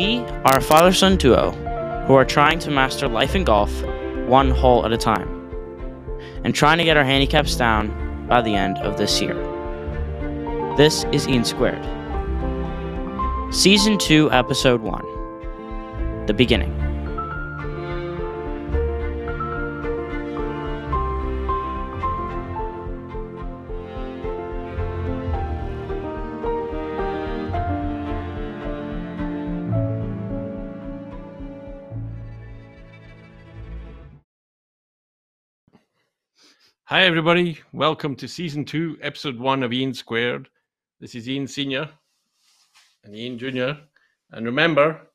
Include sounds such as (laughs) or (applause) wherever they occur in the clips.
We are a father son duo who are trying to master life in golf one hole at a time and trying to get our handicaps down by the end of this year. This is Iain Squared. Season 2, Episode 1 The Beginning. Everybody. Welcome to season two, episode one of Iain Squared. This is Iain Senior and Iain Junior. And remember,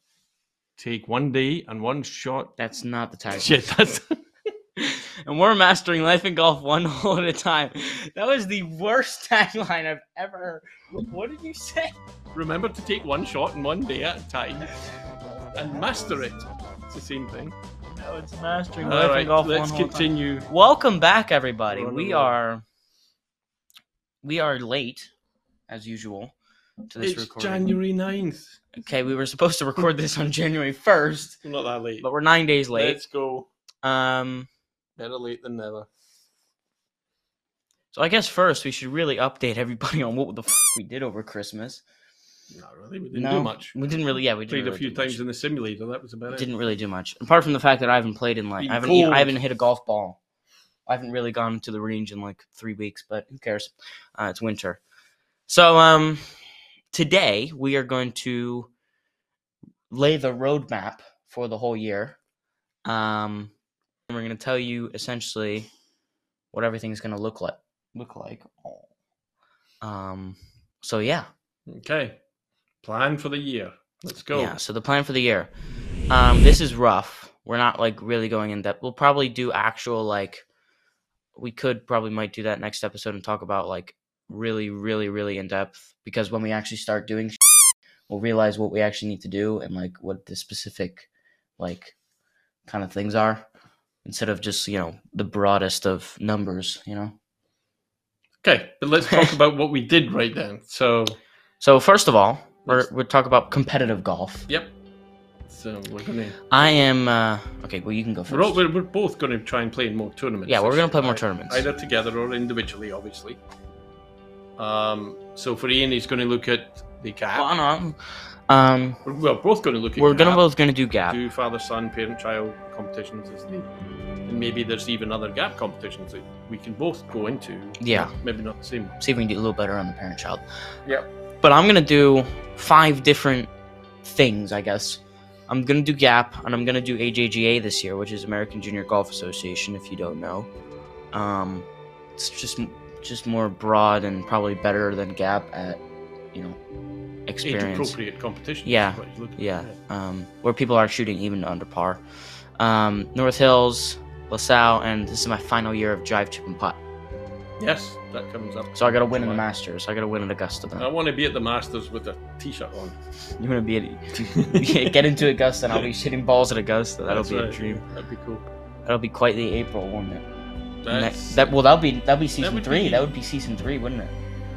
take one day and one shot. That's not the title. Shit, that's (laughs) (laughs) and we're mastering life and golf one (laughs) hole at a time. That was the worst tagline I've ever heard. What did you say? remember to take one shot in one day at a time and master it. It's the same thing. No, it's mastering All life right, golf let's one hole time. continue. Welcome back, everybody. We're We are we are late, as usual, to this recording. It's recording. January 9th. Okay, we were supposed to record this on January first, We're not that late. but we're nine days late. Let's go. Um, Better late than never. so I guess first we should really update everybody on what the fuck we did over Christmas. Not really. We didn't no, do much. We didn't really. Yeah, we didn't Played a few times much. in the simulator. That was about it. Didn't really do much, apart from the fact that I haven't played in like I haven't cold. I haven't hit a golf ball. I haven't really gone to the range in like three weeks, but who cares? Uh, it's winter. So um, today we are going to lay the roadmap for the whole year. Um, and we're going to tell you essentially what everything's going to look like. Look like. Um. So yeah. Okay. Plan for the year. Let's go. Yeah, so the plan for the year. Um, this is rough. We're not like really going in depth. We'll probably do actual like we could probably might do that next episode and talk about like really, really, really in depth because when we actually start doing sh- we'll realize what we actually need to do and like what the specific like kind of things are instead of just, you know, the broadest of numbers, you know. Okay, but let's talk (laughs) about what we did right then. So, So first of all, we're Let's- we'll talk about competitive golf. yep. So we're gonna I am uh okay, well you can go 1st we're, all, we're, we're both gonna try and play in more tournaments. Yeah, we're gonna play more tournaments. either together or individually, obviously. Um, so for Iain, he's going to look at the gap. Well, no, um, We're, we're both going to look at. we're gonna both gonna do gap. do father son parent child competitions as the, and maybe there's even other gap competitions that we can both go into. Yeah. maybe not the same. See if we can do a little better on the parent child. Yep. But I'm gonna do five different things, I guess. I'm gonna do gap, and I'm gonna do AJGA this year, which is American Junior Golf Association. If you don't know, um, it's just just more broad and probably better than gap at you know experience. appropriate competition. Yeah, is what you're looking Yeah, um, where people are shooting even under par. Um, North Hills, LaSalle, and this is my final year of drive, chip, and putt. Yes, that comes up. So I got to win in the Masters. I got to win at Augusta. Then. I want to be at the Masters with a t-shirt on. You want to be at (laughs) get into Augusta, and I'll be (laughs) shitting balls at Augusta. That'll That's be a dream. That'd be cool. That'll be quite the April, wouldn't it? That, that well, that'll be that'll be season would three. be- That would be season three, wouldn't it?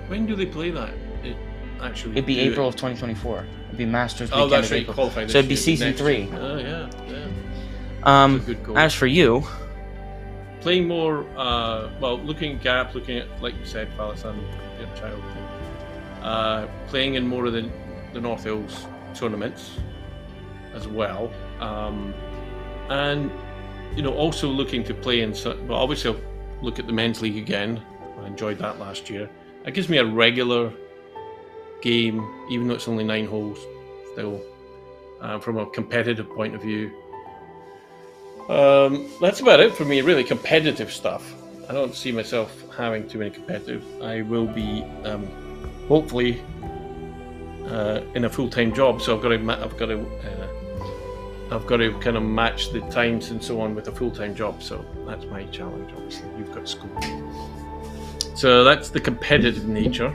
when do they play that? It actually. It'd be April it? of 2024. It'd be Masters Oh, weekend of right. April. So it'd be season three. Oh yeah, yeah. Um, That's a good goal. as for you, Playing more, uh, well, looking at gap, looking at like you said, father son, parent, child. Uh, playing in more of the the North Hills tournaments as well, um, and you know also looking to play in. so- Well, obviously, I'll look at the men's league again. I enjoyed that last year. It gives me a regular game, even though it's only nine holes. Still, uh, from a competitive point of view. Um, that's about it for me, really. Competitive stuff. I don't see myself having too many competitive. I will be, um, hopefully, uh, in a full-time job. So I've got to, I've got to, uh, I've got to kind of match the times and so on with a full-time job. So that's my challenge. Obviously, you've got school. So that's the competitive nature,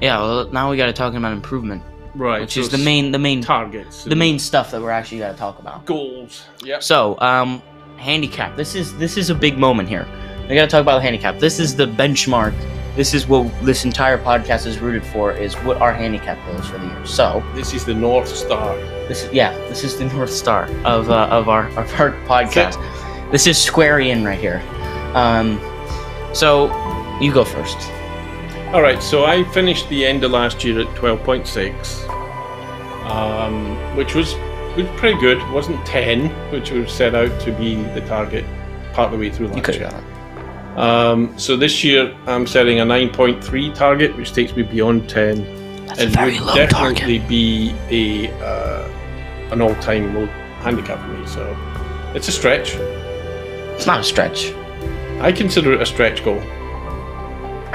yeah. Well, now we got to talk about improvement, right? which is the main the main targets, the main stuff that we're actually got to talk about. goals. Yeah. So, um, handicap. This is this is a big moment here. We got to talk about the handicap. This is the benchmark this is what this entire podcast is rooted for is what our handicap is for the year. So This is the North Star. this is yeah, this is the (laughs) north star of uh, of our of our podcast. This is square in right here. Um, so you go first. All right, so I finished the end of last year at 12.6, um, which was, was pretty good. It wasn't 10, which was set out to be the target part of the way through last year. Um, so this year I'm setting a 9.3 target, which takes me beyond 10. That's and would definitely target. be a uh, an all-time low handicap for me. So it's a stretch. It's not a stretch. I consider it a stretch goal.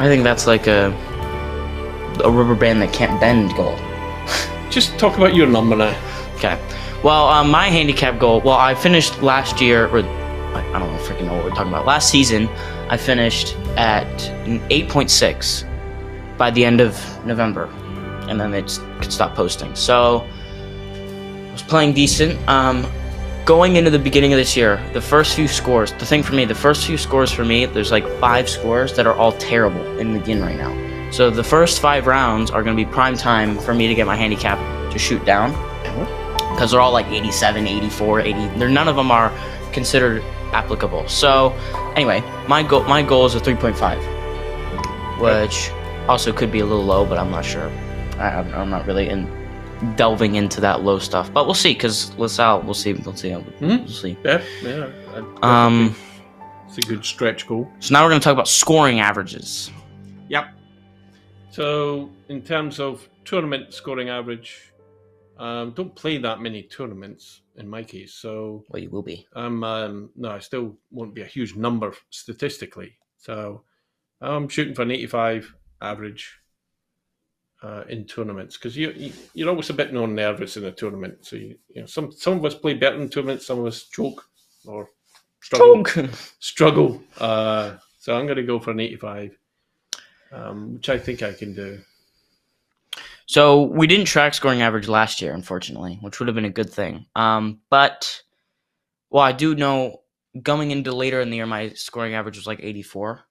I think that's like a a rubber band that can't bend goal. (laughs) Just talk about your number now. Okay. Well, um, my handicap goal. Well, I finished last year. Or I don't know, freaking know what we're talking about. Last season, I finished at an 8.6 by the end of November, and then they just could stop posting. So I was playing decent. Um, going into the beginning of this year, the first few scores. The thing for me, the first few scores for me, there's like five scores that are all terrible in the game right now. So the first five rounds are going to be prime time for me to get my handicap to shoot down mm-hmm. because they're all like 87, 84, 80. They're none of them are considered applicable. So anyway, my goal my goal is a 3.5, which also could be a little low, but I'm not sure. I, I'm, I'm not really in delving into that low stuff, but we'll see. Because LaSalle, we'll see. We'll see. We'll see. Yeah, yeah. Um, it's a good stretch goal. so now we're gonna talk about scoring averages. Yep. So, in terms of tournament scoring average, um, don't play that many tournaments in my case. So, Well, you will be. I'm um, no, I still won't be a huge number statistically. So, I'm shooting for an 85 average uh, in tournaments because you, you you're always a bit more nervous in a tournament. So, you, you know, some some of us play better in tournaments, some of us choke or struggle Choke. (laughs) struggle. Uh, so I'm going to go for an 85, um, which I think I can do. So we didn't track scoring average last year, unfortunately, which would have been a good thing. Um, but well, I do know going into later in the year, my scoring average was like 84,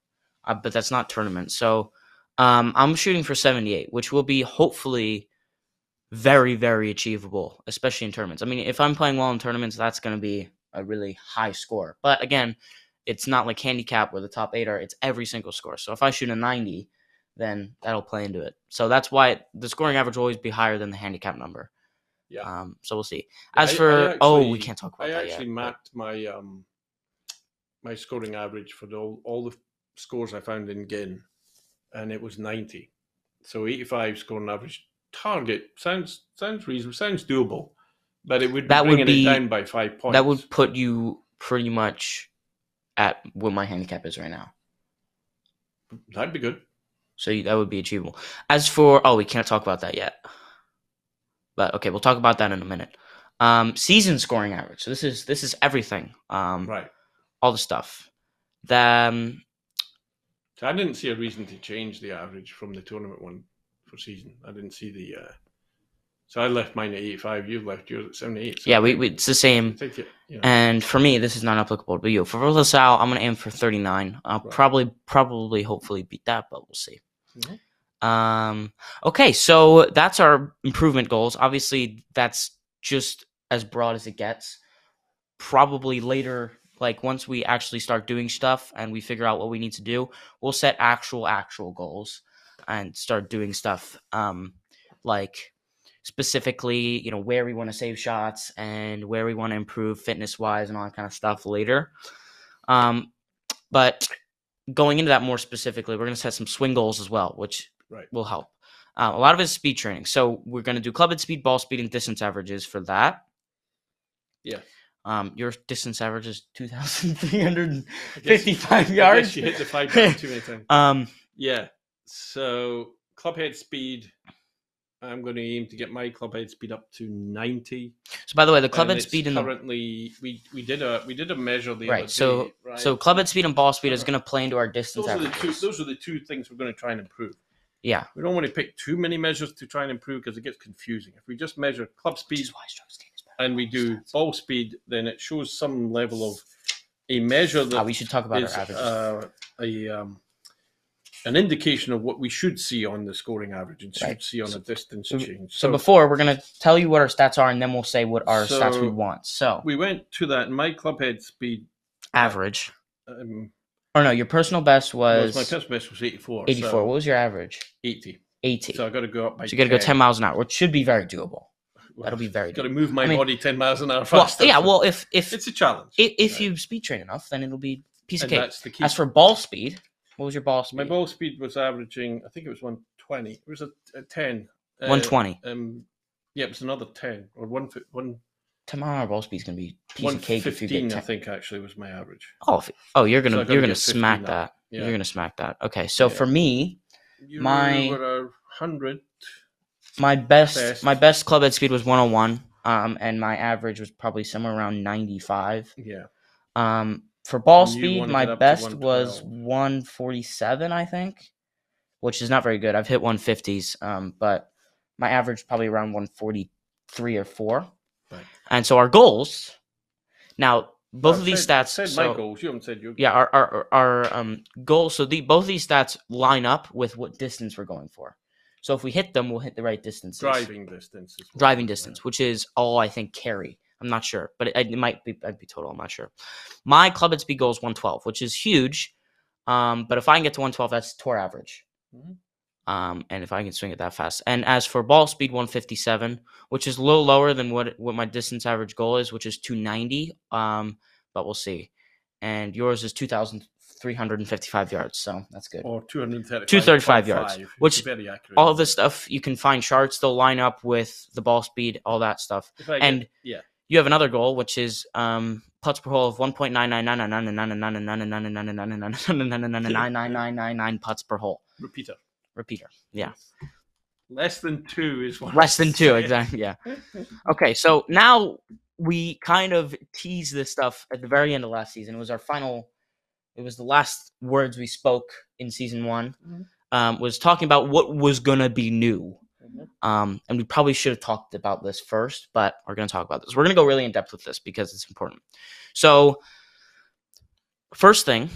uh, but that's not tournament. So um, I'm shooting for 78, which will be hopefully very, very achievable, especially in tournaments. I mean, if I'm playing well in tournaments, that's going to be a really high score. But again, it's not like handicap where the top eight are. It's every single score. So if I shoot a 90 then that'll play into it. So that's why the scoring average will always be higher than the handicap number. Yeah. Um, so we'll see. As I- for I oh, we can't talk about I that actually yet. but- mapped my um, my scoring average for the, all, all the scores I found in GHIN, and it was 90. So 85 scoring average target sounds sounds reasonable, sounds doable, but it would be That would be- down by five points. That would put you pretty much at what my handicap is right now. that'd be good. So that would be achievable. As for oh, we can't talk about that yet. But okay, we'll talk about that in a minute. Um, season scoring average. So this is this is everything. Um, Right. all the stuff. The um, So I didn't see a reason to change the average from the tournament one for season. I didn't see the. Uh, so I left mine at 85. You've left yours at 78. So yeah, we, we it's the same. it. You know. And for me, this is not applicable to you. For LaSalle, I'm gonna aim for 39. I'll Right. probably, probably, hopefully beat that, but we'll see. Mhm. Um, okay, so that's our improvement goals. Obviously, that's just as broad as it gets. Probably later, like once we actually start doing stuff and we figure out what we need to do, we'll set actual, actual goals and start doing stuff. Um, like specifically, you know, where we want to save shots and where we want to improve fitness wise and all that kind of stuff later. Um, but going into that more specifically, we're going to set some swing goals as well, which Right. will help. Uh, a lot of it is speed training. So we're going to do club head speed, ball speed, and distance averages for that. Yeah. Um, your distance average is 2,355 (laughs) I I guess yards. you hit the five (laughs) too many times. Um, Yeah. So club head speed. I'm going to aim to get my club head speed up to 90. so by the way, the club head speed and the currently we we did a we did a measure the right. So day, right? so club head speed and ball speed is going to play into our distance those are the two those are the two things we're going to try and improve. yeah. We don't want to pick too many measures to try and improve because it gets confusing. If we just measure club speed is why stroke skating is better. and we do ball speed, then it shows some level of a measure that Ah, we should talk about is, our averages. uh, a um, an indication of what we should see on the scoring average and should Right. see on a distance so- change. So before we're gonna tell you what our stats are, and then we'll say what our stats we want. So we went to that. My club head speed average, um, or no, your personal best was, was, my test best was 84. 84. So what was your average? 80. 80. So So I got to go up by you got to go 10 miles an hour, which should be very doable. That'll be very Got to move my I mean- body 10 miles an hour Well, faster. yeah. Well, if if it's a challenge. if, if right. you speed train enough, then it'll be a piece of cake. that's the key. As for ball speed, what was your ball speed? my ball speed was averaging, I think it was 120. It was a, a 10. Uh, 120. Um, yeah, it was another 10 or one, one, 10 hour ball speed is gonna be piece of cake if you 115, get I think, actually, was my average. Oh, oh, you're gonna So you're gonna smack that. Yeah. You're gonna smack that. Okay, so Yeah. for me, You My- 100. My best, my best club head speed was 101. Um, and my average was probably somewhere around 95. Yeah. Um, for ball And speed, my get up to best was 147, I think, which is not very good. I've hit 150s, um, but my average probably around 143 or four. Right. And so our goals. Now, both I've of these said- stats. Said so- my goals. You haven't said your yeah, our our, our um goals. So the both of these stats line up with what distance we're going for. So if we hit them, we'll hit the right distances. driving distance. is Driving distance, which is all I think carry. I'm not sure, but it, it might be I'd be total. I'm not sure. My club at speed goal is 112, which is huge. Um, but if I can get to 112, that's tour average. Mhm. Um, and if I can swing it that fast. And as for ball speed, 157, which is a little lower than what what my distance average goal is, which is 290. Um, but we'll see. And yours is 2,355 yards, so that's good. Or 235, 235 yards, 0.5, which very accurate. All of this stuff you can find charts. They'll line up with the ball speed, all that stuff. Get- And yeah. you have another goal, which is um, putts per hole of 1.99999999999999999 putts per hole. repeater. Repeater. Yeah. Less than two is what. Less than two, exactly. Yeah. Okay, so now we kind of teased this stuff at the very end of last season. It was our final. It was the last words we spoke in season one. Mhm. Um, was talking about what was gonna be new. Mhm. Um, and we probably should have talked about this first, but we're gonna talk about this. We're gonna go really in depth with this because it's important. So, first thing,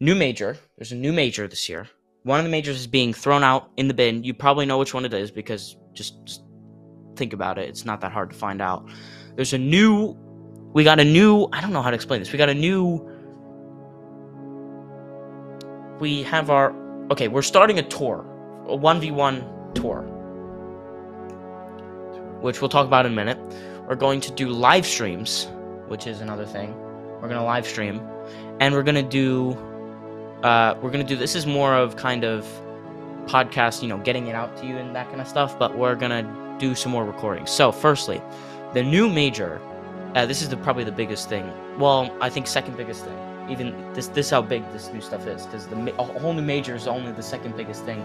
new major. There's a new major this year. One of the majors is being thrown out in the bin. You probably know which one it is because just, just think about it. It's not that hard to find out. There's a new. We got a new. I don't know how to explain this. We got a new. We have our. Okay, we're starting a tour, a one v one tour, which we'll talk about in a minute. We're going to do live streams, which is another thing. We're gonna live stream, and we're gonna do. Uh, we're gonna do. This is more of kind of podcast, you know, getting it out to you and that kind of stuff. But we're gonna do some more recordings. So, firstly, the new major. Uh, this is the probably the biggest thing. Well, I think second biggest thing. Even this, this how big this new stuff is because the a whole new major is only the second biggest thing.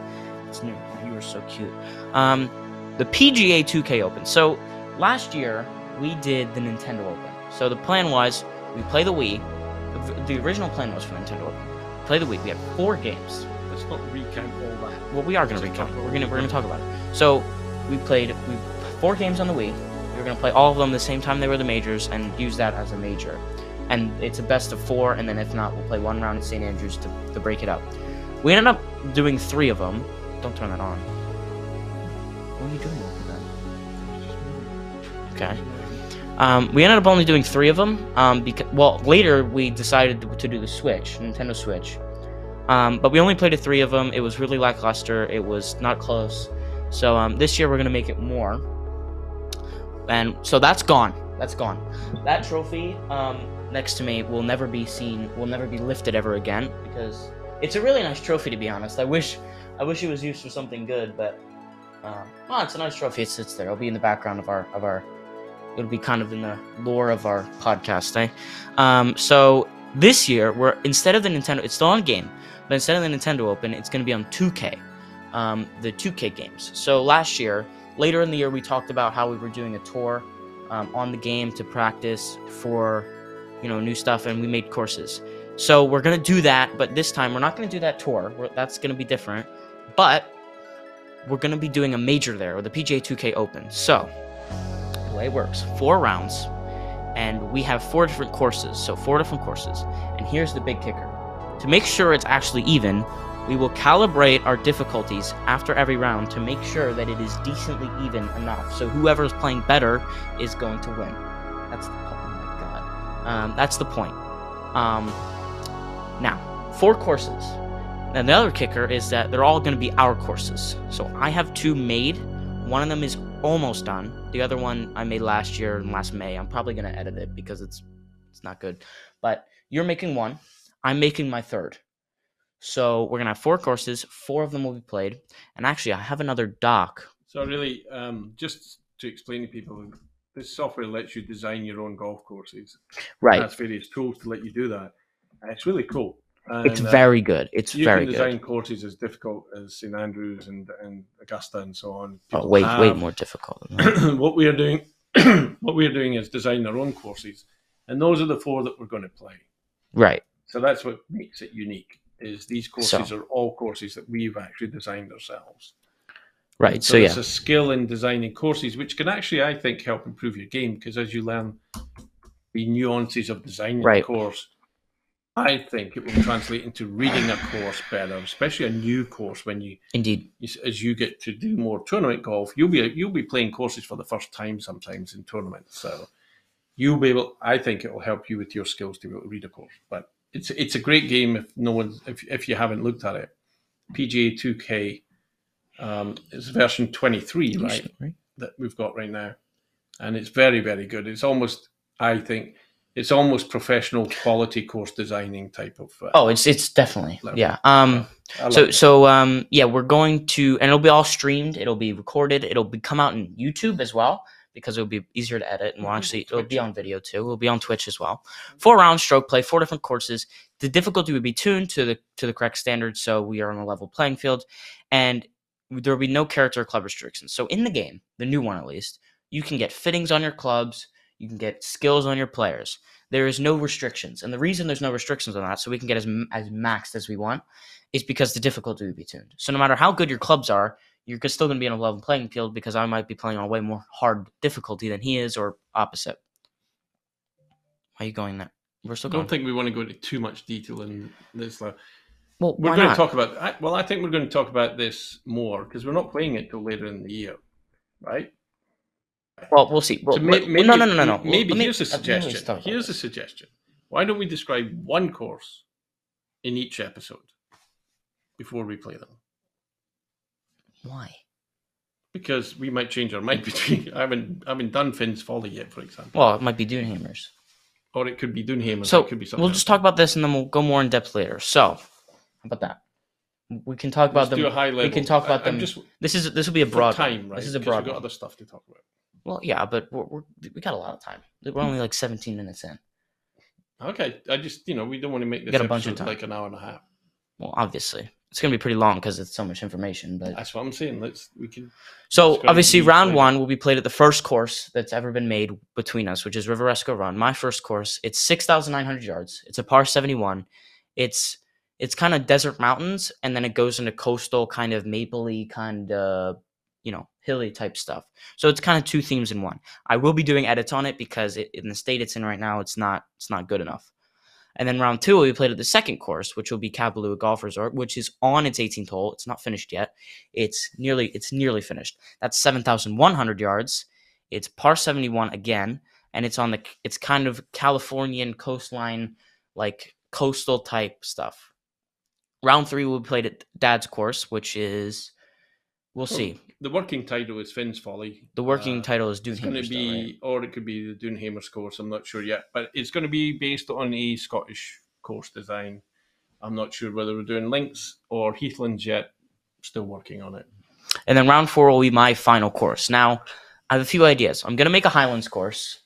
It's new. You were so cute. Um, the PGA 2K Open. So last year we did the Nintendo Open. So the plan was we play the Wii. The- The original plan was for Nintendo Open. Play the Wii. We had four games. Let's not recount all that. Well, we are gonna Just recount. We're going to we're gonna talk about it. So we played we four games on the Wii. We were gonna play all of them the same time they were the majors and use that as a major. And it's a best of four, and then if not, we'll play one round at St. Andrews to, to break it up. We ended up doing three of them. Don't turn that on. What are you doing with that? Okay. Um, we ended up only doing three of them. Um, because well, later we decided to, do the Switch, Nintendo Switch. Um, but we only played three of them. It was really lackluster. It was not close. So um, this year we're gonna make it more. And so that's gone. That's gone. That trophy um, next to me will never be seen. Will never be lifted ever again because it's a really nice trophy. To be honest, I wish I wish it was used for something good, but um, well, it's a nice trophy. It sits there. It'll be in the background of our of our. It'll be kind of in the lore of our podcast, eh? Um, so this year we're instead of the Nintendo, it's still on game, but instead of the Nintendo Open, it's going to be on 2K, um, the 2K games. So last year, later in the year, we talked about how we were doing a tour um, on the game to practice for, you know, new stuff, and we made courses. So we're gonna do that, but this time we're not gonna do that tour. We're, that's gonna be different, but we're gonna be doing a major there, or the PGA 2K Open. So the way it works, four rounds, and we have four different courses. So four different courses, and here's the big kicker: to make sure it's actually even, We will calibrate our difficulties after every round to make sure that it is decently even enough. So whoever is playing better is going to win. That's the god. Um, that's the point. Um, now, four courses. And the other kicker is that they're all going to be our courses. So I have two made. One of them is almost done. The other one I made last year and last May. I'm probably going to edit it because it's it's not good. But you're making one. I'm making my third. So we're gonna have four courses. Four of them will be played. And actually, I have another doc. So really, um, just to explain to people, this software lets you design your own golf courses. Right. It has various tools to let you do that. And it's really cool. And, it's uh, very good. It's you very can design good. courses as difficult as St Andrews and, and Augusta and so on. Oh, People way way have- more difficult. (clears throat) What we are doing, (clears throat) what we are doing is design our own courses, and those are the four that we're going to play. right. So that's what makes it unique. Is these courses So- are all courses that we've actually designed ourselves. Right. So, So yeah. it's a skill in designing courses, which can actually, I think, help improve your game because as you learn the nuances of designing Right. a course, I think it will translate into reading a course better, especially a new course when you, Indeed. as you get to do more tournament golf. You'll be you'll be playing courses for the first time sometimes in tournaments, so you'll be able. I think it will help you with your skills to be able to read a course. But it's it's a great game if no one if if you haven't looked at it. PGA 2K um, is version 23, right? Right. that we've got right now, and it's very very good. It's almost I think it's almost professional quality course designing type of. Uh, Oh, it's it's definitely Level. yeah. Um. Love So so um yeah, we're going to and it'll be all streamed. It'll be recorded. It'll be come out in YouTube as well because it'll be easier to edit and we'll Mhm. actually it'll be on video too. It'll be on Twitch as well. Four round stroke play, four different courses. The difficulty would be tuned to the to the correct standards, so we are on a level playing field, and there will be no character club restrictions. So in the game, the new one at least, you can get fittings on your clubs. You can get skills on your players. There is no restrictions, and the reason there's no restrictions on that, so we can get as as maxed as we want, is because the difficulty would be tuned. So no matter how good your clubs are, you're still going to be on a level playing field because I might be playing on a way more hard difficulty than he is, or opposite. Why are you going there? We're still I don't think we want to go into too much detail in this. level. Well, We're going not? to talk about. I, well, I think we're going to talk about this more because we're not playing it till later in the year, right? well, we'll see. Well, So may- well, no, no, no, no, no. Maybe me- here's a me least suggestion. Here's a suggestion. Why don't we describe one course in each episode before we play them? Why? Because we might change our mind (laughs) between. I haven't, I haven't done Finn's Folly yet, for example, Well, it might be Dunehammers. or it could be Dunham. So it could be something. we'll else. just talk about this and then we'll go more in depth later. So, how about that? We can talk about Let's do a high level. We can talk about I- them Just This is this will be a broad time, right? This is a broad We've got other stuff to talk about. Well, yeah, but we're, we're we got a lot of time. We're only like 17 minutes in. Okay, I just you know we don't want to make this got a bunch of time. like an hour and a half. Well, obviously, it's gonna be pretty long because it's so much information. But That's what I'm saying. Let's we can. so obviously, round one will be played at the first course that's ever been made between us, which is Riveresco Run. My first course. It's 6,900 yards. It's a par 71. It's it's kind of desert mountains, and then it goes into coastal, kind of mapley, kind of you know hilly type stuff. So it's kind of two themes in one. I will be doing edits on it because it, in the state it's in right now, it's not it's not good enough. And then round two, we played at the second course, which will be Kapalua Golf Resort, which is on its 18th hole. It's not finished yet. It's nearly it's nearly finished. That's 7,100 yards. It's par 71 again, and it's on the it's kind of Californian coastline, like coastal type stuff. Round three, will be played at Dad's course, which is we'll Oh, see. The working title is Finn's Folly. The working Uh, title is Dune It's going to be, right? or it could be the Dunhammer's course. I'm not sure yet, but it's going to be based on a Scottish course design. I'm not sure whether we're doing links or Heathlands yet. Still working on it. And then round four will be my final course. Now, I have a few ideas. I'm going to make a Highlands course,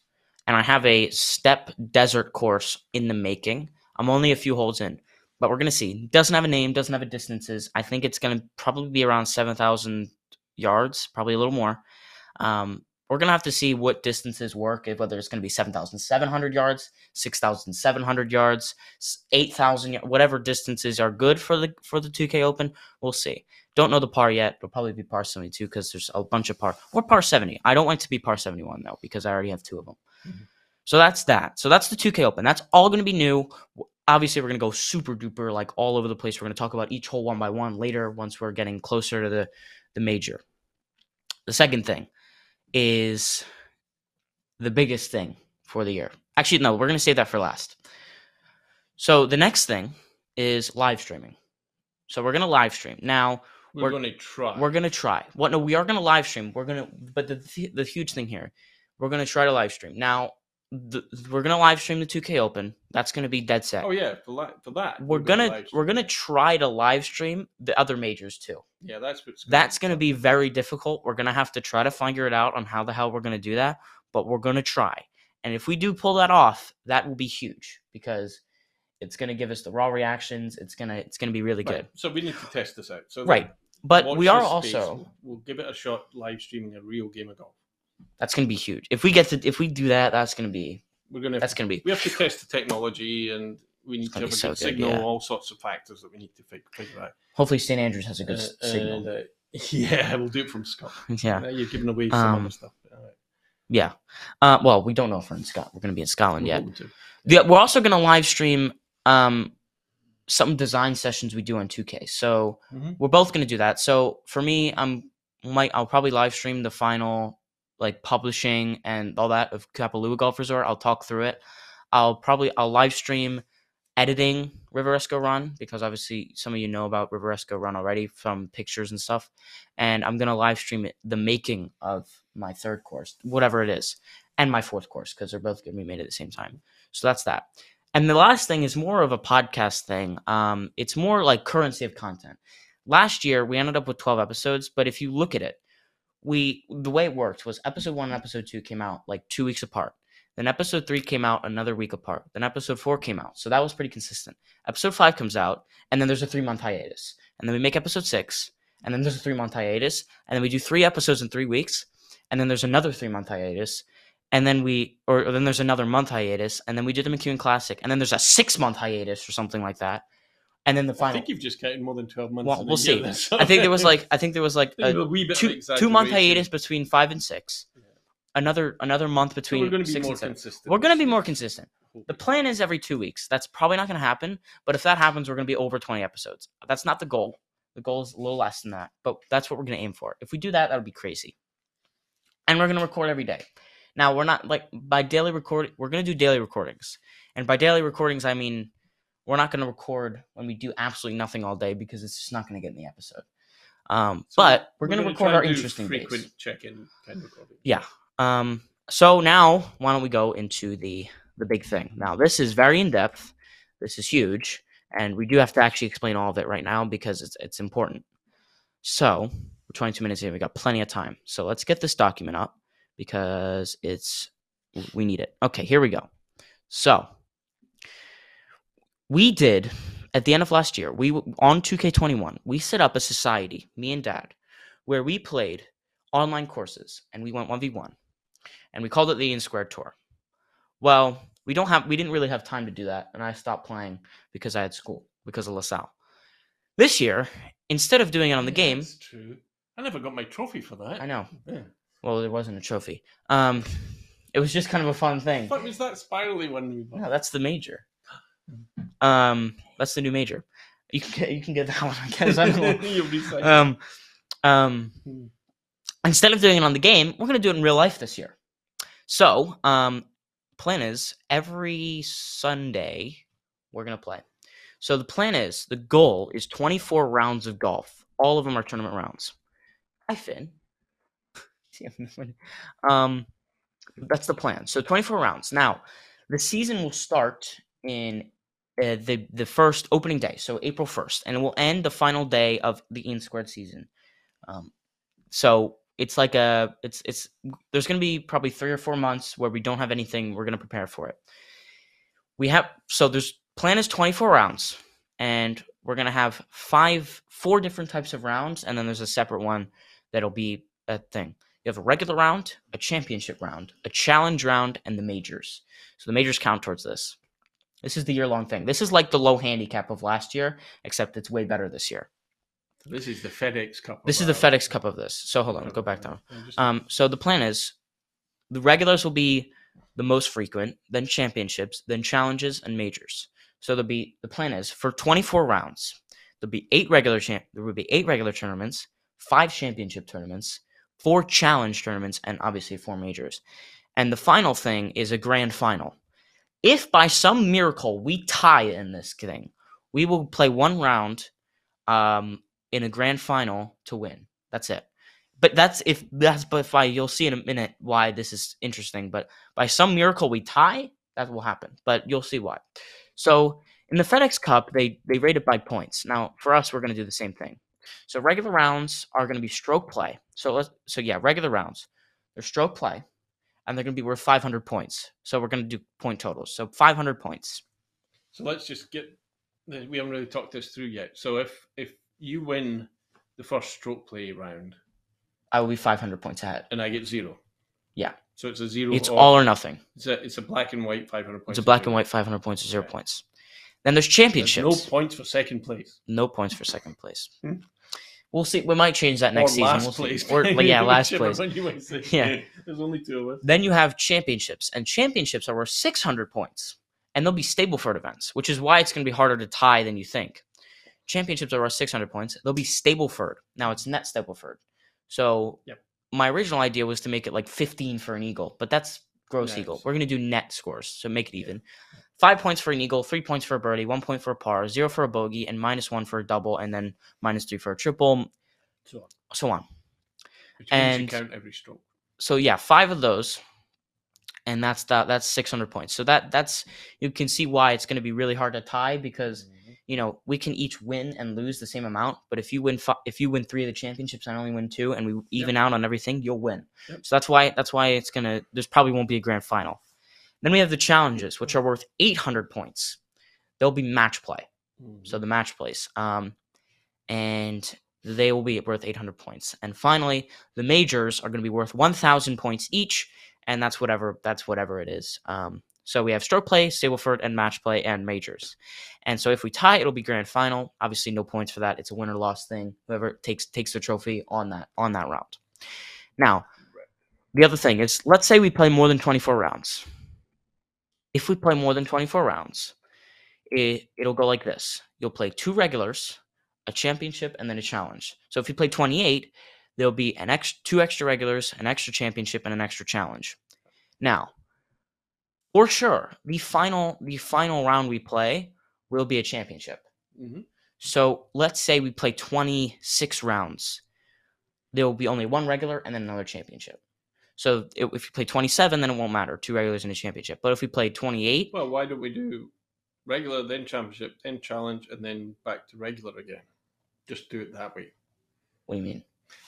and I have a steppe desert course in the making. I'm only a few holes in, but we're to see. Doesn't have a name, doesn't have a distances. I think it's to probably be around 7,000 yards, probably a little more. Um, we're to have to see what distances work, if whether it's to be 7,700 yards, 6,700 yards, 8,000, whatever distances are good for the for the 2K Open. We'll see. Don't know the par yet. It'll probably be par 72 because there's a bunch of par or par 70. I don't want it to be par 71 though because I already have two of them. Mhm. So that's that. So that's the 2K Open. That's all going to be new. Obviously we're gonna go super duper like all over the place. We're gonna talk about each hole one by one later once we're getting closer to the the major. The second thing is the biggest thing for the year. Actually, no, we're gonna save that for last. So the next thing is live streaming. So we're gonna live stream now. We're, We're- going to try. We're gonna try. What? No, we are gonna live stream. We're gonna. But the the huge thing here, we're gonna try to live stream. Now, the, we're gonna live stream the 2K Open. That's gonna be dead set. Oh yeah, for that. For that, we're gonna live we're gonna try to live stream the other majors too. Yeah, that's what's. That's gonna be very difficult. We're gonna have to try to figure it out on how the hell we're gonna do that. But we're gonna try. And if we do pull that off, that will be huge because it's gonna give us the raw reactions. It's gonna it's gonna be really good. So we need to test this out. So Right. But we are space. also we'll give it a shot. Live streaming a real game of golf. That's gonna be huge. If we get to if we do that, that's gonna be We're gonna. that's gonna be we have to test the technology, and we need to have a good so good, signal. yeah. All sorts of factors that we need to fig- figure out. hopefully St Andrews has a good Uh, signal. uh, (laughs) yeah, we'll do it from Scotland. (laughs) yeah. You're giving away some Um, other stuff. Right. Yeah. Uh, well, we don't know if we're in Scotland. We're going to be in Scotland We're yet. Yeah, we're also going to live stream um, some design sessions we do on 2K. So Mhm. we're both going to do that. So for me, I'm might I'll probably live stream the final like publishing and all that of Kapalua Golf Resort. I'll talk through it. I'll probably I'll live stream editing Riveresco Run because obviously some of you know about Riveresco Run already from pictures and stuff. And I'm gonna live stream it the making of my third course, whatever it is, and my fourth course because they're both gonna be made at the same time. So that's that. And the last thing is more of a podcast thing. Um, it's more like currency of content. Last year we ended up with 12 episodes, but if you look at it, we the way it worked was episode one and episode two came out like two weeks apart. Then episode three came out another week apart. Then episode four came out. So that was pretty consistent. Episode five comes out, and then there's a three month hiatus. And then we make episode six, and then there's a three month hiatus. And then we do three episodes in three weeks. And then there's another three month hiatus. And then we, or, or then there's another month hiatus. And then we did the McEwen Classic. And then there's a six month hiatus or something like that. And then the final. I think you've just counted more than twelve months. Well, we'll see. (laughs) I think there was like, I think there was like a a two two month hiatus between five and six. Yeah. Another another month between. So we're going to be more consistent. We're gonna be more consistent. The plan is every two weeks. That's probably not going to happen. But if that happens, we're going to be over 20 episodes. That's not the goal. The goal is a little less than that. But that's what we're going to aim for. If we do that, that'll be crazy. And we're going to record every day. Now, we're not like by daily recording. we're going to do daily recordings. And by daily recordings, I mean we're not going to record when we do absolutely nothing all day because it's just not going to get in the episode. Um, So but we're, going to record our interesting frequent check-in kind of recording. Yeah. Um, so now why don't we go into the the big thing? Now this is very in depth. This is huge, and we do have to actually explain all of it right now because it's it's important. So we're 22 minutes in. We got plenty of time. So let's get this document up because it's we need it. Okay, here we go. So we did at the end of last year. We on 2K21. We set up a society, me and Dad, where we played online courses and we went 1v1 and we called it the Iain Squared Tour. Well, we don't have we didn't really have time to do that and I stopped playing because I had school because of LaSalle. This year, instead of doing it on the Yeah, game, That's true. I never got my trophy for that. I know. Yeah. Well, there wasn't a trophy. Um it was just kind of a fun thing. What was that spirally one? No, that's the major. Um that's the new major. You can get you can get that one I guess. I don't know. (laughs) You'll be um, um, Hmm. instead of doing it on the game, we're gonna do it in real life this year. So, um, plan is every Sunday we're gonna play. So the plan is the goal is 24 rounds of golf. All of them are tournament rounds. Hi, Finn. (laughs) um, that's the plan. So 24 rounds. Now, the season will start in uh, the the first opening day, so April 1st, and it will end the final day of the Iain Squared season. Um, so it's like a it's it's there's going to be probably three or four months where we don't have anything. We're going to prepare for it. We have so there's plan is 24 rounds, and we're going to have five four different types of rounds, and then there's a separate one that'll be a thing. You have a regular round, a championship round, a challenge round, and the majors. So the majors count towards this. This is the year long thing. This is like the low handicap of last year, except it's way better this year. This is the FedEx Cup. This is the FedEx Cup of this. So hold on, go back down. Um, so the plan is the regulars will be the most frequent, then championships, then challenges and majors. So there'll be the plan is for 24 rounds. There'll be eight regular champ. There will be eight regular tournaments, five championship tournaments, four challenge tournaments, and obviously four majors. And the final thing is a grand final. If by some miracle we tie in this thing, we will play one round um, in a grand final to win. That's it. But that's if that's but if I you'll see in a minute why this is interesting. But by some miracle we tie, that will happen. But you'll see why. So in the FedEx Cup, they they rate it by points. Now for us, we're going to do the same thing. So regular rounds are going to be stroke play. So let's so yeah, regular rounds. They're stroke play, and they're going to be worth 500 points. So we're going to do point totals. So 500 points. So let's just get. We haven't really talked this through yet. So if if you win the first stroke play round, I will be 500 points ahead. and I get zero. Yeah. So it's a zero. It's or- all or nothing. It's a it's a black and white five hundred points. It's a black and white 500 points or zero points. Then there's There's championships. no points for second place. No points for second place. Hmm. We'll see. We might change that next or season. last We'll see. place. Or, but yeah, (laughs) last place. one you might say. Yeah. (laughs) There's only two of us. Then you have championships, and championships are worth 600 points, and they'll be Stableford events, which is why it's going to be harder to tie than you think. Championships are worth 600 points. They'll be Stableford. Now it's net Stableford. So Yep. my original idea was to make it like 15 for an eagle, but that's gross Nice. eagle. We're going to do net scores, so make it even. Five points for an eagle, three points for a birdie, one point for a par, zero for a bogey, and minus one for a double, and then minus three for a triple, So on. so on. Which means And- you count every stroke. so yeah, five of those, and that's that. That's six hundred points. So that that's you can see why it's going to be really hard to tie because Mhm. you know we can each win and lose the same amount. But if you win fi- if you win three of the championships and I only win two, and we even out on everything, you'll win. Yep. So that's why that's why it's gonna. There's probably won't be a grand final. Then we have the challenges, which are worth eight hundred points. They'll be match play. Mhm. So the match plays. Um, and they will be worth 800 points. And finally, the majors are going to be worth 1,000 points each, and that's whatever that's whatever it is. Um, so we have stroke play, Stableford, and match play, and majors. And so if we tie, it'll be grand final. Obviously, no points for that. It's a win or loss thing. Whoever takes takes the trophy on that on that round. Now, the other thing is, let's say we play more than 24 rounds. If we play more than 24 rounds, it, it'll go like this. You'll play two regulars, a championship, and then a challenge. So if you play 28, there'll be an ex- two extra regulars, an extra championship, and an extra challenge. Now, for sure, the final the final round we play will be a championship. Mhm. So let's say we play 26 rounds. There will be only one regular and then another championship. So i- if you play 27, then it won't matter. Two regulars in a championship. But if we play 28, Well, why don't we do regular, then championship, then challenge, and then back to regular again? Just do it that way. what do you mean?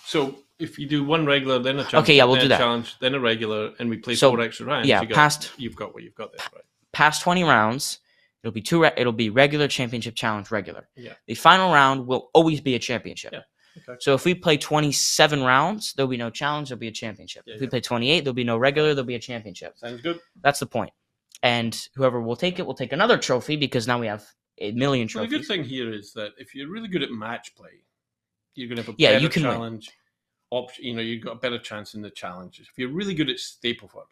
So if you do one regular, then a championship, Okay, yeah, we'll then do that. challenge, then a regular, and we play So, four extra rounds. yeah, you got, past- you've got what you've got there, right? past 20 rounds, it'll be two. Re- it'll be regular championship challenge regular. Yeah. The final round will always be a championship. Yeah, okay. So if we play 27 rounds, there'll be no challenge. There'll be a championship. Yeah, if we yeah. play 28, there'll be no regular. There'll be a championship. Sounds good. That's the point. And whoever will take it will take another trophy because now we have a million Well, the good thing here is that if you're really good at match play, you're going to have a Yeah, better you can win. challenge option. You know, you've got a better chance in the challenges. If you're really good at Stableford,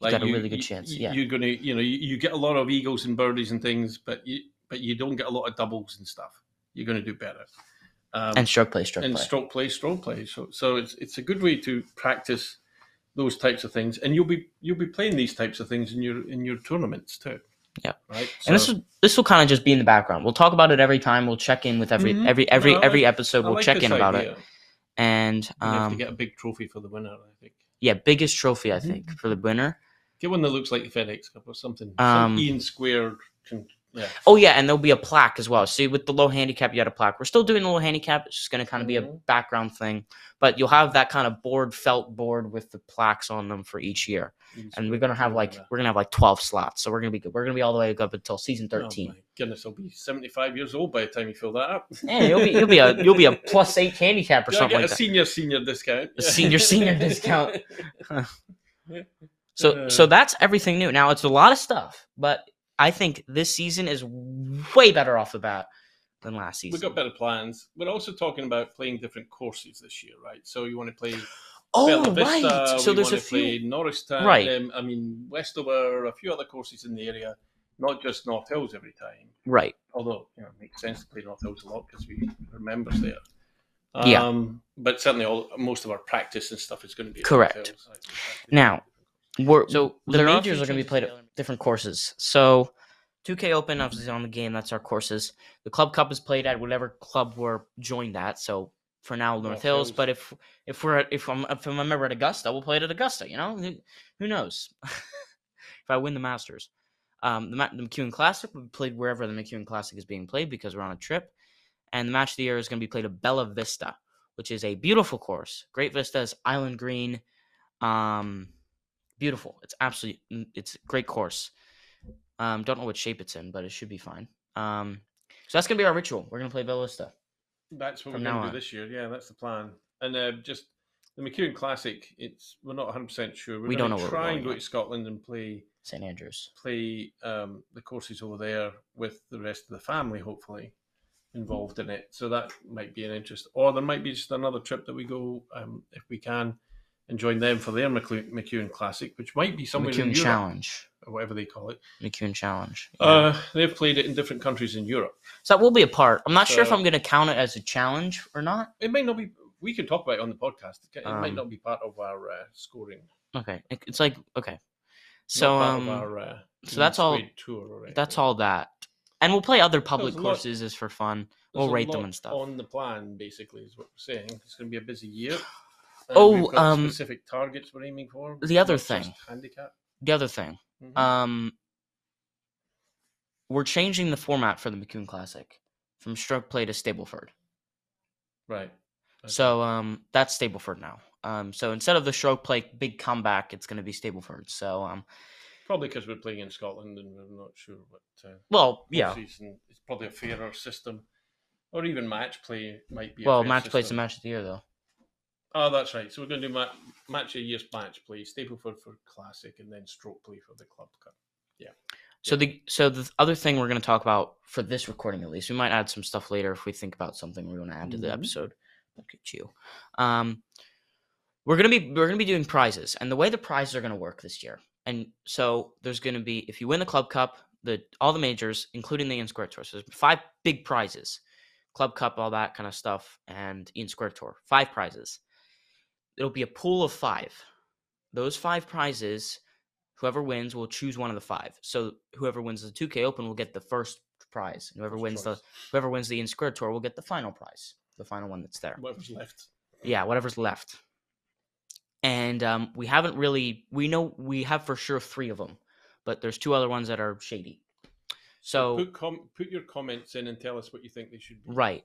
like you got a really good chance, you- yeah. you're going to, you know, you, you get a lot of eagles and birdies and things, but you but you don't get a lot of doubles and stuff. You're going to do better. Um, and stroke play, stroke and play. stroke play, stroke play. So so it's it's a good way to practice those types of things, and you'll be you'll be playing these types of things in your in your tournaments too. Yeah. Right. and this So- will this will kind of just be in the background. We'll talk about it every time. We'll check in with every Mhm. every every No, I every episode. I We'll like check in about idea. it. And You have to um, get a big trophy for the winner. I think. yeah, biggest trophy I Mhm. think for the winner. Get one that looks like the FedEx Cup or something. Um, Some Iain squared. Con- yeah. Oh yeah, and there'll be a plaque as well. See, with the low handicap, you had a plaque. We're still doing the low handicap. It's just going to kind of be a Mhm. background thing, but you'll have that kind of board, felt board with the plaques on them for each year. And we're gonna have like we're gonna have like twelve slots, so we're gonna be good. We're gonna be all the way up until season Oh, thirteen. my goodness, I'll be seventy-five years old by the time you fill that up. Yeah, you'll be you'll be a you'll be a (laughs) plus eight handicap or something like a that. senior senior discount? A senior- senior discount. (laughs) (laughs) So so that's everything new. Now it's a lot of stuff, but I think this season is way better off the bat than last season. We've got better plans. We're also talking about playing different courses this year, right? So you want to play oh Bella Vista, right. So we there's want a to few. Norristown, Right. um, I mean Westover, a few other courses in the area. not just North Hills every time. Right. Although you know, it makes sense to play North Hills a lot because we are members there. Yeah. Um, but certainly, all most of our practice and stuff is going to be Correct. North Hills. I- I- Now, We're, So, the there majors are going to be played at different courses. So 2K Open obviously on the game. That's our courses. The Club Cup is played at whatever club we're joined at. So for now, North, Hills. Hills. But if if we're at, if I'm if I'm a member at Augusta, we'll play it at Augusta. You know, who, who knows? (laughs) if I win the Masters, um, the, the McEwen Classic will be played wherever the McEwen Classic is being played because we're on a trip. And the match of the year is going to be played at Bella Vista, which is a beautiful course. Great Vistas, Island Green. Um, beautiful. It's absolutely mm, it's a great course. Um, don't know what shape it's in, but it should be fine. Um, so that's gonna be our ritual. We're gonna play Bella Vista. That's what we're going to on. do this year. Yeah, that's the plan. And uh, just the McEwen Classic, it's we're not 100 percent sure. We're We don't gonna know try and go to Scotland and play St Andrews. play um, the courses over there with the rest of the family, hopefully involved in it. So that might be an interest, or there might be just another trip that we go um, if we can and join them for their McEwen Classic, which might be somewhere in McEwen Europe Challenge. or whatever they call it. McEwen Challenge. yeah. Uh, they've played it in different countries in Europe. so that will be a part. I'm not sure if I'm gonna count it as a challenge or not. It might not be. We can talk about it on the podcast. It might Um, not be part of our uh, scoring. Okay, it's like okay. So um, our, uh, so that's all- tour that's all that, and we'll play other public a lot- courses just for fun. We'll rate them and stuff. On the plan, basically, is what we're saying. It's going to be a busy year. And Oh, um, specific targets we're aiming for. the other thing. handicap. The other thing, Mhm. um, we're changing the format for the McEwen Classic from stroke play to Stableford. right. Okay. So um, that's Stableford now. Um, so instead of the stroke play big comeback, it's going to be Stableford. So um, probably because we're playing in Scotland and we're not sure what. Uh, well, yeah. and it's probably a fairer system, or even match play might be. Well, match play's the match of the year though. Oh, that's right. So we're going to do ma- match a year's match play, Stableford for classic, and then stroke play for the club cup. Yeah. So the so the other thing we're going to talk about for this recording at least, we might add some stuff later if we think about something we want to add to the Mhm. episode. Look at you. Um, we're gonna be we're gonna be doing prizes, and the way the prizes are gonna work this year, and so there's gonna be if you win the club cup, the all the majors, including the Iain Square Tour, so there's five big prizes, club cup, all that kind of stuff, and Iain Square Tour, five prizes. It'll be a pool of five. Those five prizes, whoever wins will choose one of the five. So whoever wins the 2K Open will get the first prize, and whoever First wins the whoever wins the Square Tour will get the final prize, the final one that's there Whatever's left. yeah, whatever's left. And um, we haven't really, we know we have for sure three of them, but there's two other ones that are shady. So, put com- put your comments in and tell us what you think they should be. right.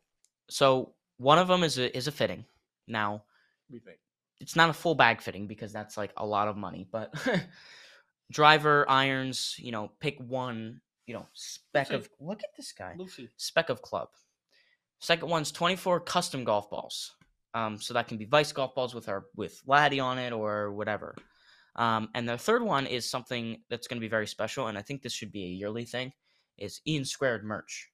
So one of them is a, is a fitting. Now, We think. It's not a full bag fitting because that's like a lot of money, but (laughs) driver, irons, you know, pick one, you know, speck see. of, look at this guy. We'll. Speck of Club. Second one's 24 custom golf balls. Um, so that can be Vice golf balls with our with Laddie on it or whatever. Um, and the third one is something that's going to be very special, and I think this should be a yearly thing. Is Iain Squared merch.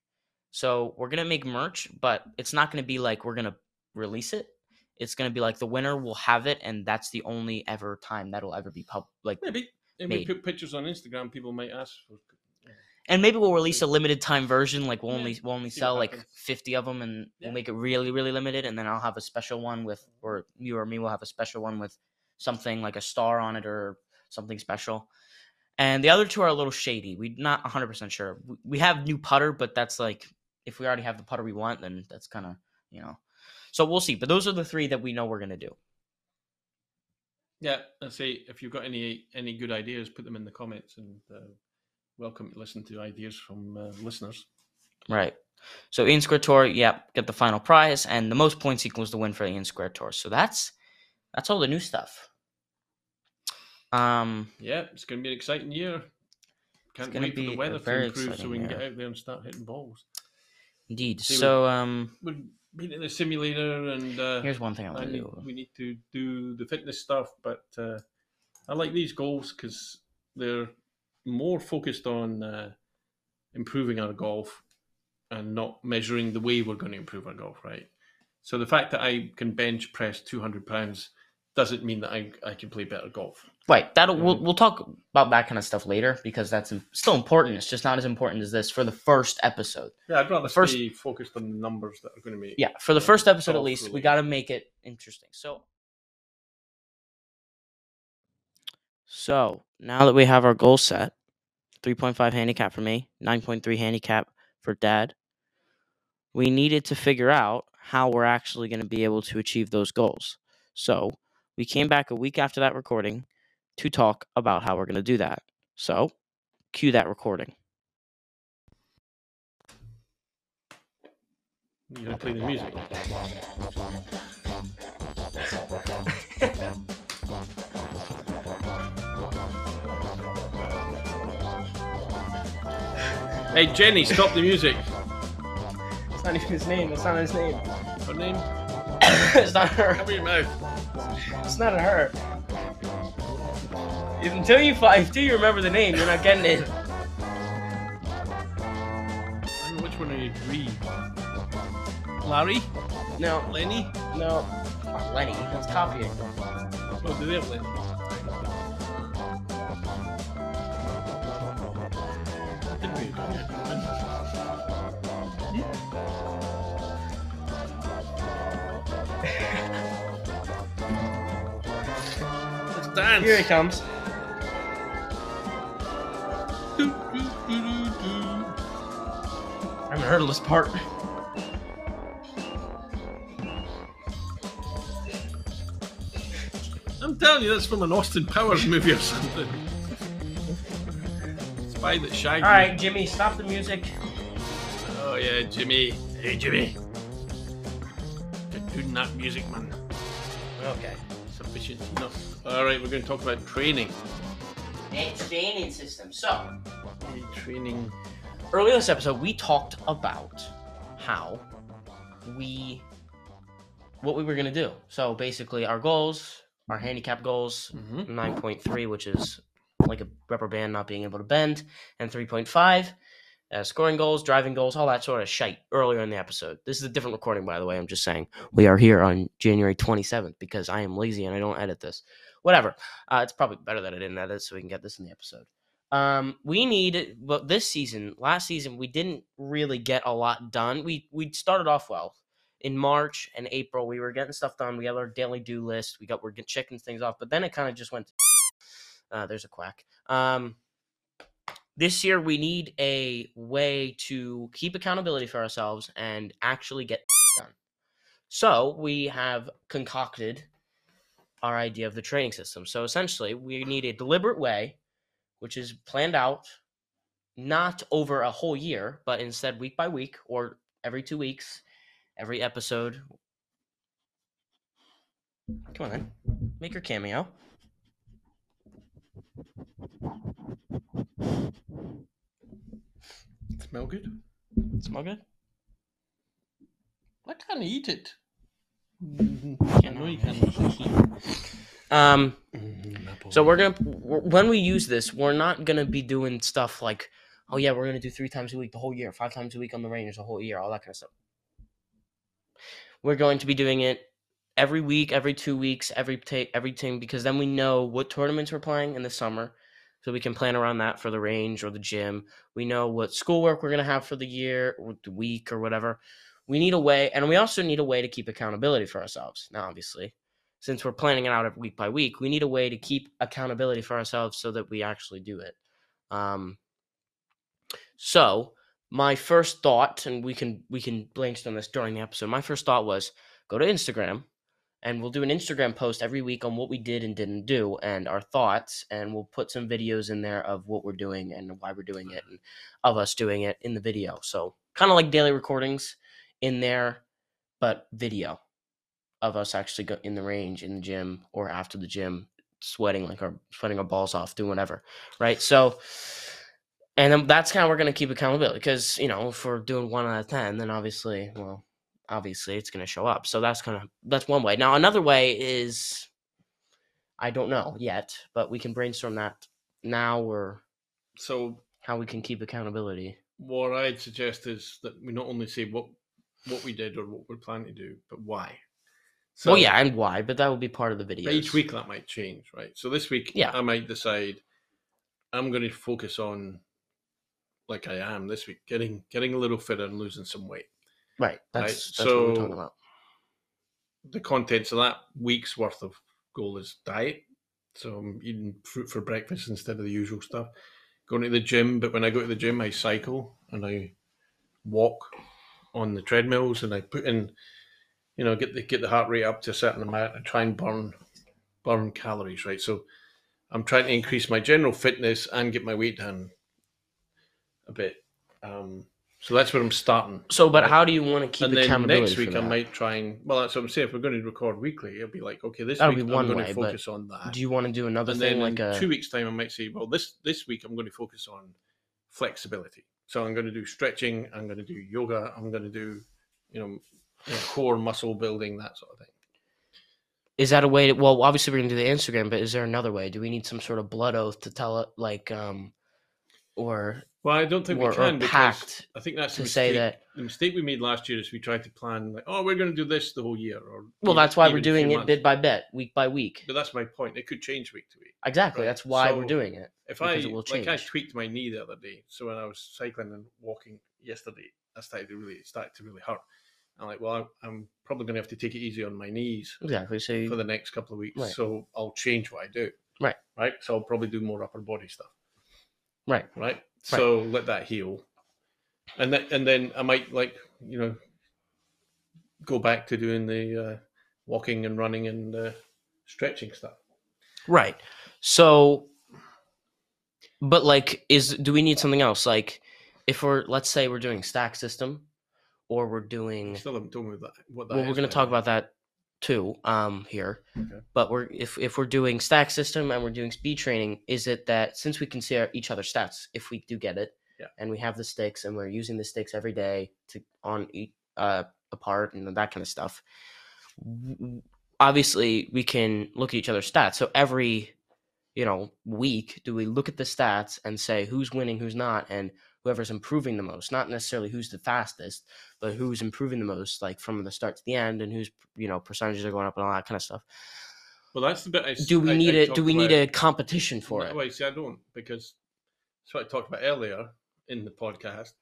So we're gonna make merch, but it's not gonna be like we're gonna release it. It's gonna be like the winner will have it, and that's the only ever time that'll ever be pub like Maybe. If we put pictures on Instagram, people might ask for. And maybe we'll release a limited time version. Like we'll Yeah, only we'll only sell like fifty of them, and Yeah. we'll make it really really limited. And then I'll have a special one with, or you or me will have a special one with something like a star on it or something special. And the other two are a little shady. We're not one hundred percent sure. We- We have new putter, but that's like if we already have the putter we want, then that's kind of you know. So we'll see. But those are the three that we know we're gonna do. Yeah, I say if you've got any any good ideas, put them in the comments, and uh, welcome to listen to ideas from uh, listeners. Right. So Iain Square Tour, yeah, get the final prize, and the most points equals the win for the Iain Square Tour. So that's that's all the new stuff. Um, Yeah, it's going to be an exciting year. Can't wait for the weather to improve so we can get out there and start hitting balls. indeed. See, we- So um, Being in the simulator, and uh, here's one thing I want I to need, do. we need to do the fitness stuff. But uh, I like these goals because they're more focused on uh, improving our golf and not measuring the way we're going to improve our golf. Right. So the fact that I can bench press 200 pounds doesn't mean that I, I can play better golf. Right. That'll we'll, Mhm. we'll talk about that kind of stuff later because that's still important. It's just not as important as this for the first episode. Yeah, I'd rather First- stay focused on the numbers that are going to make. Yeah, for the Yeah, first episode at golf least, we got to make it interesting. So So, now that we have our goal set, 3.5 handicap for me, 9.3 handicap for dad, we needed to figure out how we're actually going to be able to achieve those goals. So, we came back a week after that recording to talk about how we're going to do that. So, cue that recording. You gonna play the music? Hey Jenny, stop the music. It's not even his name. It's not his name. Her name? (laughs) it's not her. Cover your mouth. It's not her. Until you find, until you remember the name, you're not getting it. I don't know which one are you. Larry? No, Lenny? no. Oh, Lenny, let's copy it. Oh, do they have Lenny? Didn't we? Here he comes. I haven't heard of this part. I'm telling you, that's from an Austin Powers movie or something. Spy that shagged All right, Jimmy, stop the music. Oh yeah, Jimmy. Hey Jimmy. Get doing that music, man. Okay. Sufficient enough. All right, we're going to talk about training. training system. So, training. earlier this episode, we talked about how we, what we were gonna do. So basically, our goals, our handicap goals, Mm-hmm. 9.3, which is like a rubber band not being able to bend, and 3.5, uh, scoring goals, driving goals, all that sort of shite earlier in the episode. This is a different recording, by the way. I'm just saying. We are here on January 27th because I am lazy and I don't edit this. Whatever. Uh, it's probably better that I didn't edit so we can get this in the episode. Um, we need, but this season, last season, we didn't really get a lot done. We we started off well in March and April. We were getting stuff done. We had our daily do list. We got we're checking things off, but then it kind of just went. (laughs) Uh, there's a quack. Um, this year we need a way to keep accountability for ourselves and actually get (laughs) done. So we have concocted our idea of the training system. So essentially, we need a deliberate way, which is planned out, not over a whole year, but instead week by week or every two weeks, every episode. Come on then, make your cameo. Smell good? Smell good? I can't eat it. I I know you. (laughs) Um, So we're gonna when we use this, we're not gonna be doing stuff like, oh yeah, we're gonna do three times a week the whole year, five times a week on the range the whole year, all that kind of stuff. We're going to be doing it every week, every two weeks, every ta- everything because then we know what tournaments we're playing in the summer, so we can plan around that for the range or the gym. We know what schoolwork we're gonna have for the year or the week or whatever. We need a way, and we also need a way to keep accountability for ourselves. Now, obviously, since we're planning it out week by week, we need a way to keep accountability for ourselves so that we actually do it. Um, so my first thought, and we can we can brainstorm on this during the episode. My first thought was go to Instagram, and we'll do an Instagram post every week on what we did and didn't do, and our thoughts, and we'll put some videos in there of what we're doing and why we're doing it, and of us doing it in the video. So kind of like daily recordings in there, but video of us actually go in the range, in the gym, or after the gym, sweating like our sweating our balls off, doing whatever, right? So, and then that's how we're gonna keep accountability because you know if we're doing one out of ten, then obviously, well, obviously it's gonna show up. So that's kind of that's one way. Now another way is, I don't know yet, but we can brainstorm that now or So how we can keep accountability. what I'd suggest is that we not only say what what we did or what we're planning to do, but why. So well, yeah, and why? But that will be part of the video. each week that might change, right? So this week, Yeah. I might decide I'm going to focus on, like I am this week, getting getting a little fitter and losing some weight. right? That's Right, that's what we're so- talking about. The contents of that week's worth of goal is diet. So I'm eating fruit for breakfast instead of the usual stuff. Going to the gym, but when I go to the gym, I cycle and I walk on the treadmills and I put in, you know, get the get the heart rate up to a certain amount and try and burn burn calories, right? So I'm trying to increase my general fitness and get my weight down a bit. Um, so that's where I'm starting. So, but right? how do you want to keep and then next week I might try and well, that's what I'm saying. If we're going to record weekly, it'll be like okay, this That'll week I'm going way, to focus on that. Do you want to do another and thing then like in a? two weeks' time, I might say, well, this this week I'm going to focus on flexibility. So I'm going to do stretching. I'm going to do yoga. I'm going to do, you know, core muscle building, that sort of thing. Is that a way? To, well, obviously we're gonna do the Instagram, but is there another way? Do we need some sort of blood oath to tell it, like, um, or Well, I don't think we can because I think that's to the say mistake. that? the mistake we made last year is we tried to plan like, oh, we're going to do this the whole year, or Well, that's why we're doing it months. bit by bit, week by week. But that's my point. It could change week to week. Exactly. Right. That's why we're doing it. If I it will like, I tweaked my knee the other day. So when I was cycling and walking yesterday, I started to really started to really hurt. I'm like, well, I'm probably going to have to take it easy on my knees Exactly. So for the next couple of weeks. Right. So I'll change what I do. Right. Right. So I'll probably do more upper body stuff. right. Right. So let that heal, and then and then I might like you know go back to doing the uh, walking and running and uh, stretching stuff. Right. So, but like, is do we need something else? Like, if we're let's say we're doing stack system, or we're doing Still haven't told me that. What that well, we're going to talk about that too um here Okay. but we're if if we're doing stack system and we're doing speed training is it that since we can see our, each other's stats if we do get it Yeah. and we have the sticks and we're using the sticks every day to on each uh apart and that kind of stuff obviously we can look at each other's stats so every you know week do we look at the stats and say who's winning who's not and whoever's improving the most not necessarily who's the fastest but who's improving the most like from the start to the end and who's you know percentages are going up and all that kind of stuff Well, that's the bit. I, do we I- need I it do we need a competition for No, it Well, see, I don't because that's what I talked about earlier in the podcast.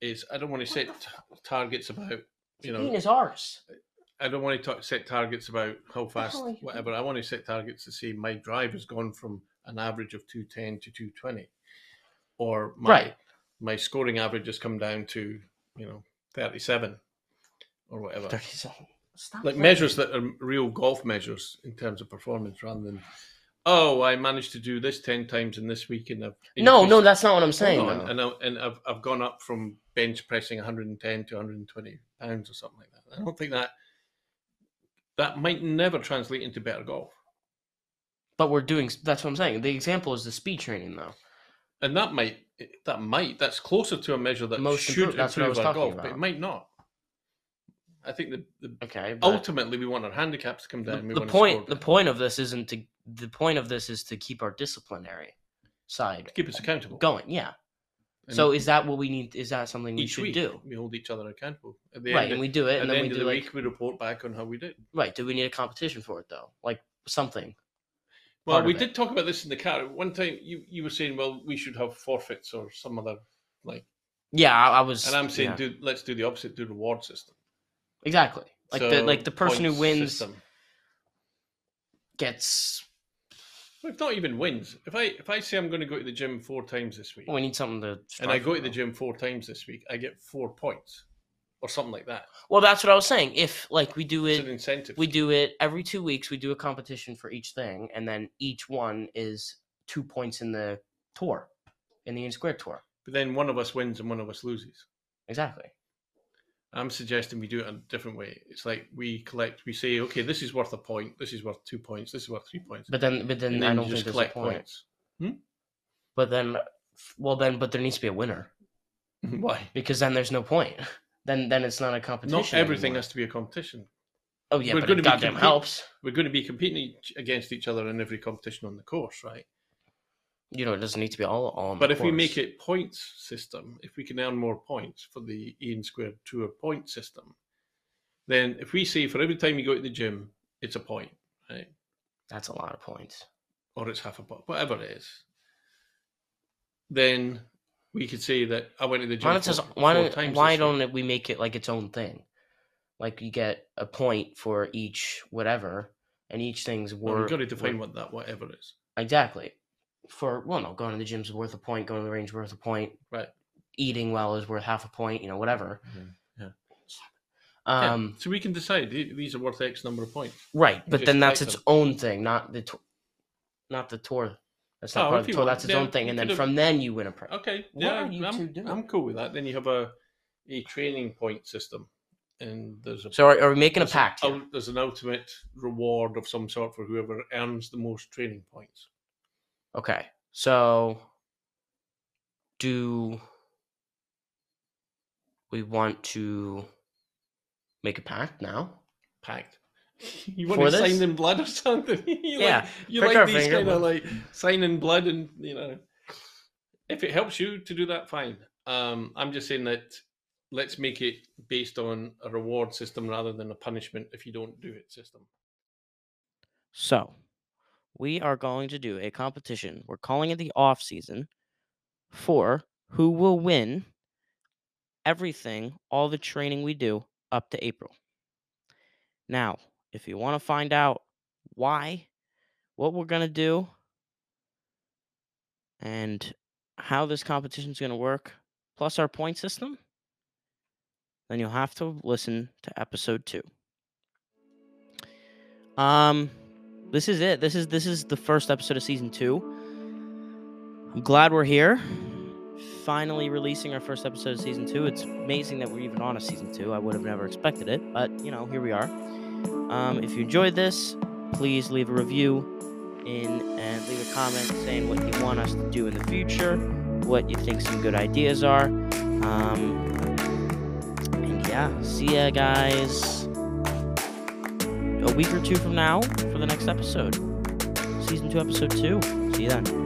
Is I don't want to set targets about you know is ours I don't want to talk, set targets about how fast whatever. I want to set targets to say my drive has gone from an average of two ten to two twenty, or my Right. My scoring average has come down to you know thirty seven, or whatever. 37 like measures that are real golf measures in terms of performance rather than oh i managed to do this 10 times in this week and i've no no that's not what i'm saying though. and, I, and I've, I've gone up from bench pressing 110 to 120 pounds or something like that. I don't think that that might never translate into better golf. But we're doing that's what i'm saying. The example is the speed training though. And that might that might that's closer to a measure that Most should improved- that's what I improve was our talking golf but it might not. I think the, the okay ultimately we want our handicaps to come the, down we the want point the point of this isn't to the point of this is to keep our disciplinary side keep us accountable. going yeah. And so is that what we need is that something we should week do? we hold each other accountable. At the right end and we do it and the then we do the like week we report back on how we did. Right do we need a competition for it though? Like something well we did talk about this in the car. One time you you were saying well we should have forfeits or some other like yeah i, I was and i'm saying yeah, do let's do the opposite do the reward system. Exactly. Like the like the person who wins system. gets Well, if not even wins if i if i say i'm going to go to the gym four times this week oh, we need something to and i go to the gym four times this week i get four points or something like that. Well that's what i was saying. If like we do it's it an incentive. we do it every two weeks we do a competition for each thing and then each one is two points in the tour in the Iain Square Tour. But then one of us wins and one of us loses. Exactly. I'm suggesting we do it a different way. It's like we collect, we say, okay, this is worth a point, this is worth two points, this is worth three points. but then but then, i don't think just there's a collect point. points. Hmm? but then well then but there needs to be a winner. (laughs) Why? because then there's no point (laughs) then then it's not a competition Not everything anymore. has to be a competition. oh yeah we're but gonna it be goddamn helps We're going to be competing each, against each other in every competition on the course, right? you know it doesn't need to be all, on But if we make it points system, if we can earn more points for the Iain Squared Tour point system, then if we say for every time you go to the gym, it's a point, right? That's a lot of points. Or it's half a point, whatever it is. Then we could say that I went to the gym. Why, don't, four, why, four don't, times why don't we make it like its own thing? Like you get a point for each whatever, and each thing's Well, worth. we've got to define what that whatever is. Exactly. For well, no, going to the gym's worth a point. Going to the range worth a point. Right. Eating well is worth half a point. You know, whatever. Yeah. Um. Yeah, so we can decide these are worth X number of points. Right, but then that's its them. own thing, not the, to- not the tour. That's not Oh, part of the tour. want, That's its yeah, own thing, and then could've- from then you win a prize. Okay, What yeah, are you I'm, two doing? I'm cool with that. Then you have a a training point system, and there's a So are, are we making a pact? here? there's an ultimate reward of some sort for whoever earns the most training points. Okay, so do we want to make a pact now? Packed. (laughs) You want to sign in blood or something? you Yeah, like, you like these kind of like signing blood, and you know, if it helps you to do that, fine. Um, I'm just saying that let's make it based on a reward system rather than a punishment if you don't do it system. So, we are going to do a competition. We're calling it the off season for who will win everything, all the training we do up to April. Now, if you want to find out why, what we're going to do, and how this competition is going to work, plus our point system, then you'll have to listen to episode 2. Um this is it. This is this is the first episode of season 2. I'm glad we're here. Finally releasing our first episode of season 2. It's amazing that we're even on a season 2. I would have never expected it, but you know, here we are. Um, if you enjoyed this, please leave a review in and leave a comment saying what you want us to do in the future, what you think some good ideas are. Um, and yeah, see ya guys a week or two from now for the next episode. Season 2, episode 2. See you then.